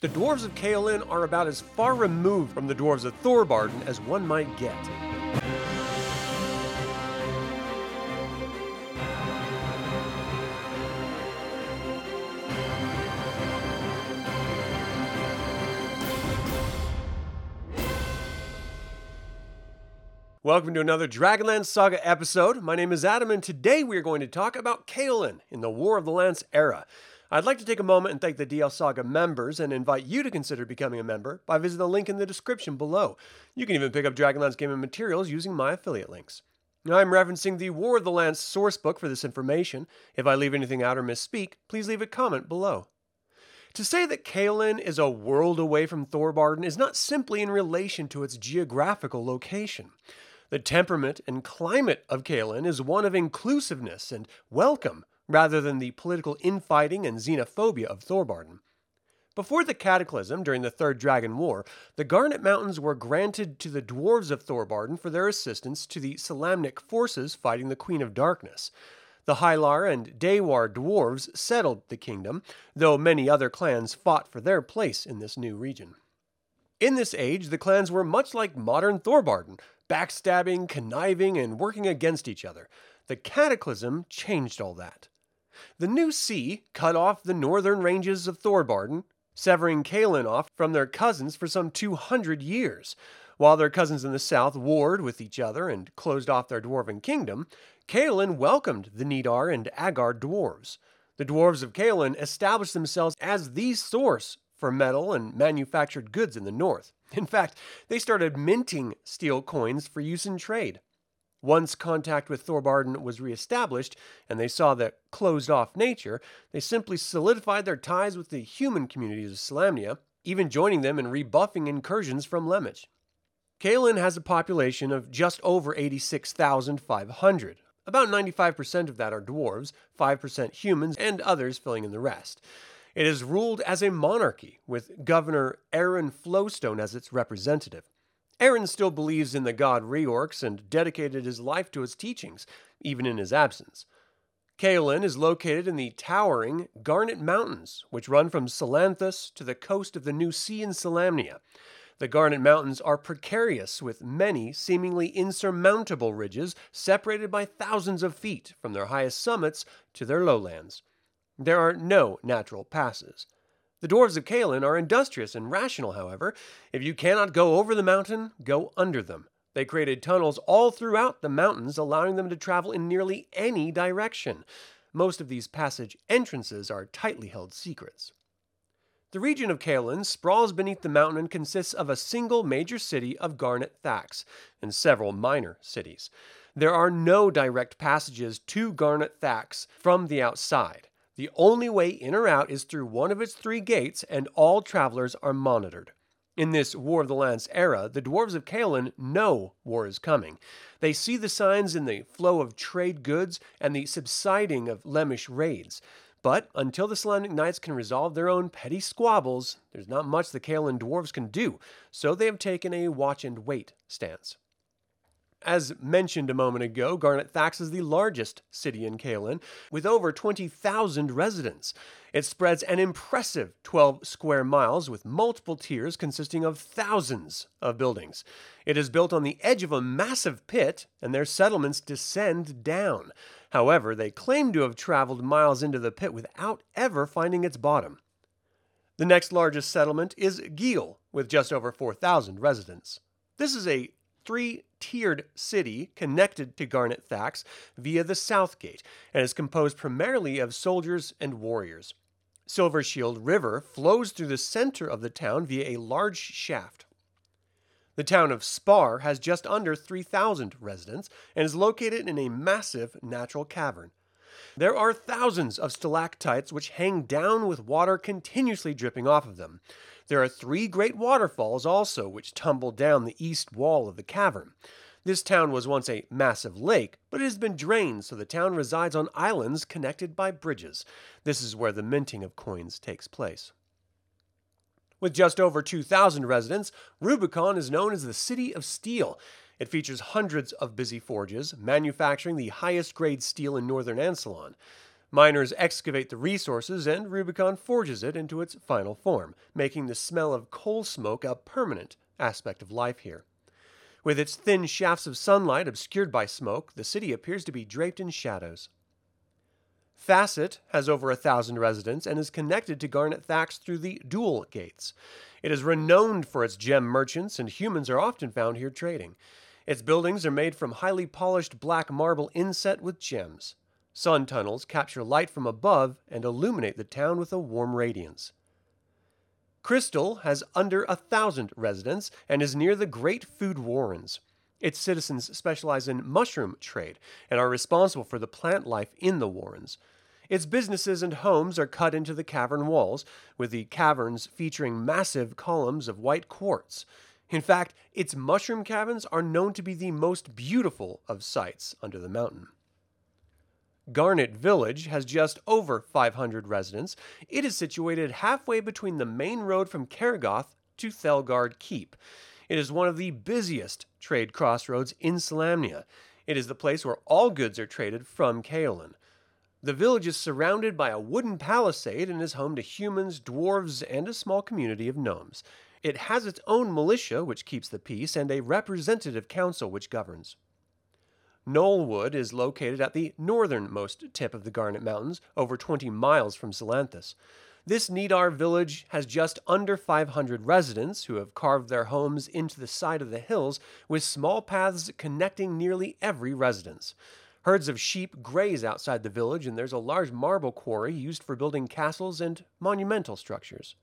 The dwarves of Kayolin are about as far removed from the dwarves of Thorbardin as one might get. Welcome to another Dragonlance Saga episode. My name is Adam, and today we are going to talk about Kayolin in the War of the Lance era. I'd like to take a moment and thank the DL Saga members and invite you to consider becoming a member by visiting the link in the description below. You can even pick up Dragonlance gaming materials using my affiliate links. I'm referencing the War of the Lance sourcebook for this information. If I leave anything out or misspeak, please leave a comment below. To say that Kayolin is a world away from Thorbardin is not simply in relation to its geographical location. The temperament and climate of Kayolin is one of inclusiveness and welcome, rather than the political infighting and xenophobia of Thorbardin. Before the Cataclysm, during the Third Dragon War, the Garnet Mountains were granted to the dwarves of Thorbardin for their assistance to the Solamnic forces fighting the Queen of Darkness. The Hylar and Daewar dwarves settled the kingdom, though many other clans fought for their place in this new region. In this age, the clans were much like modern Thorbardin, backstabbing, conniving, and working against each other. The Cataclysm changed all that. The new sea cut off the northern ranges of Thorbardin, severing Kayolin off from their cousins for some 200 years. While their cousins in the south warred with each other and closed off their dwarven kingdom, Kayolin welcomed the Neidar and Aghar dwarves. The dwarves of Kayolin established themselves as the source for metal and manufactured goods in the north. In fact, they started minting steel coins for use in trade. Once contact with Thorbardin was reestablished and they saw the closed off nature, they simply solidified their ties with the human communities of Solamnia, even joining them in rebuffing incursions from Lemish. Kayolin has a population of just over 86,500. About 95% of that are dwarves, 5% humans, and others filling in the rest. It is ruled as a monarchy, with Governor Aaron Flowstone as its representative. Aaron still believes in the god Reorx and dedicated his life to his teachings, even in his absence. Kayolin is located in the towering Garnet Mountains, which run from Solanthus to the coast of the New Sea in Solamnia. The Garnet Mountains are precarious, with many seemingly insurmountable ridges separated by thousands of feet from their highest summits to their lowlands. There are no natural passes. The dwarves of Kayolin are industrious and rational, however. If you cannot go over the mountain, go under them. They created tunnels all throughout the mountains, allowing them to travel in nearly any direction. Most of these passage entrances are tightly held secrets. The region of Kayolin sprawls beneath the mountain and consists of a single major city of Garnet Thax and several minor cities. There are no direct passages to Garnet Thax from the outside. The only way in or out is through one of its three gates, and all travelers are monitored. In this War of the Lance era, the dwarves of Kayolin know war is coming. They see the signs in the flow of trade goods and the subsiding of Lemish raids. But until the Solamnic Knights can resolve their own petty squabbles, there's not much the Kayolin dwarves can do, so they have taken a watch and wait stance. As mentioned a moment ago, Garnet Thax is the largest city in Kayolin, with over 20,000 residents. It spreads an impressive 12 square miles with multiple tiers consisting of thousands of buildings. It is built on the edge of a massive pit, and their settlements descend down. However, they claim to have traveled miles into the pit without ever finding its bottom. The next largest settlement is Giel, with just over 4,000 residents. This is a three tiered city connected to Garnet Thax via the South Gate and is composed primarily of soldiers and warriors. Silver Shield River flows through the center of the town via a large shaft. The town of Spar has just under 3,000 residents and is located in a massive natural cavern. There are thousands of stalactites which hang down with water continuously dripping off of them. There are three great waterfalls also which tumble down the east wall of the cavern. This town was once a massive lake, but it has been drained so the town resides on islands connected by bridges. This is where the minting of coins takes place. With just over 2,000 residents, Rubicon is known as the City of Steel. It features hundreds of busy forges, manufacturing the highest grade steel in northern Ansalon. Miners excavate the resources, and Rubicon forges it into its final form, making the smell of coal smoke a permanent aspect of life here. With its thin shafts of sunlight obscured by smoke, the city appears to be draped in shadows. Facet has over a thousand residents and is connected to Garnet Thax through the dual gates. It is renowned for its gem merchants, and humans are often found here trading. Its buildings are made from highly polished black marble inset with gems. Sun tunnels capture light from above and illuminate the town with a warm radiance. Crystal has under a thousand residents and is near the Great Food Warrens. Its citizens specialize in mushroom trade and are responsible for the plant life in the warrens. Its businesses and homes are cut into the cavern walls, with the caverns featuring massive columns of white quartz. In fact, its mushroom cabins are known to be the most beautiful of sights under the mountain. Garnet Village has just over 500 residents. It is situated halfway between the main road from Caergoth to Thelgaard Keep. It is one of the busiest trade crossroads in Solamnia. It is the place where all goods are traded from Kayolin. The village is surrounded by a wooden palisade and is home to humans, dwarves, and a small community of gnomes. It has its own militia, which keeps the peace, and a representative council, which governs. Knollwood is located at the northernmost tip of the Garnet Mountains, over 20 miles from Solanthus. This Neidar village has just under 500 residents who have carved their homes into the side of the hills with small paths connecting nearly every residence. Herds of sheep graze outside the village, and there's a large marble quarry used for building castles and monumental structures.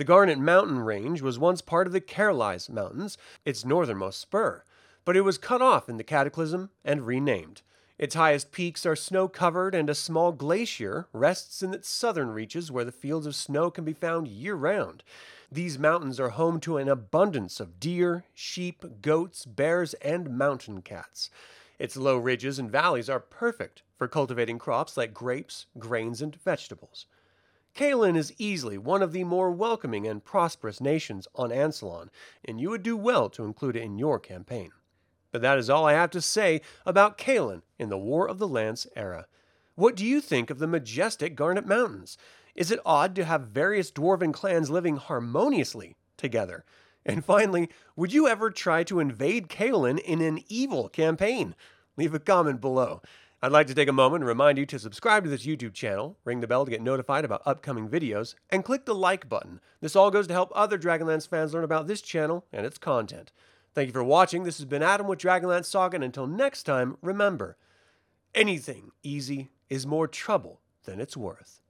The Garnet Mountain Range was once part of the Kharolis Mountains, its northernmost spur, but it was cut off in the Cataclysm and renamed. Its highest peaks are snow covered, and a small glacier rests in its southern reaches where the fields of snow can be found year round. These mountains are home to an abundance of deer, sheep, goats, bears, and mountain cats. Its low ridges and valleys are perfect for cultivating crops like grapes, grains, and vegetables. Kayolin is easily one of the more welcoming and prosperous nations on Ansalon, and you would do well to include it in your campaign. But that is all I have to say about Kayolin in the War of the Lance era. What do you think of the majestic Garnet Mountains? Is it odd to have various dwarven clans living harmoniously together? And finally, would you ever try to invade Kayolin in an evil campaign? Leave a comment below. I'd like to take a moment and remind you to subscribe to this YouTube channel, ring the bell to get notified about upcoming videos, and click the like button. This all goes to help other Dragonlance fans learn about this channel and its content. Thank you for watching. This has been Adam with Dragonlance Saga, and until next time, remember, anything easy is more trouble than it's worth.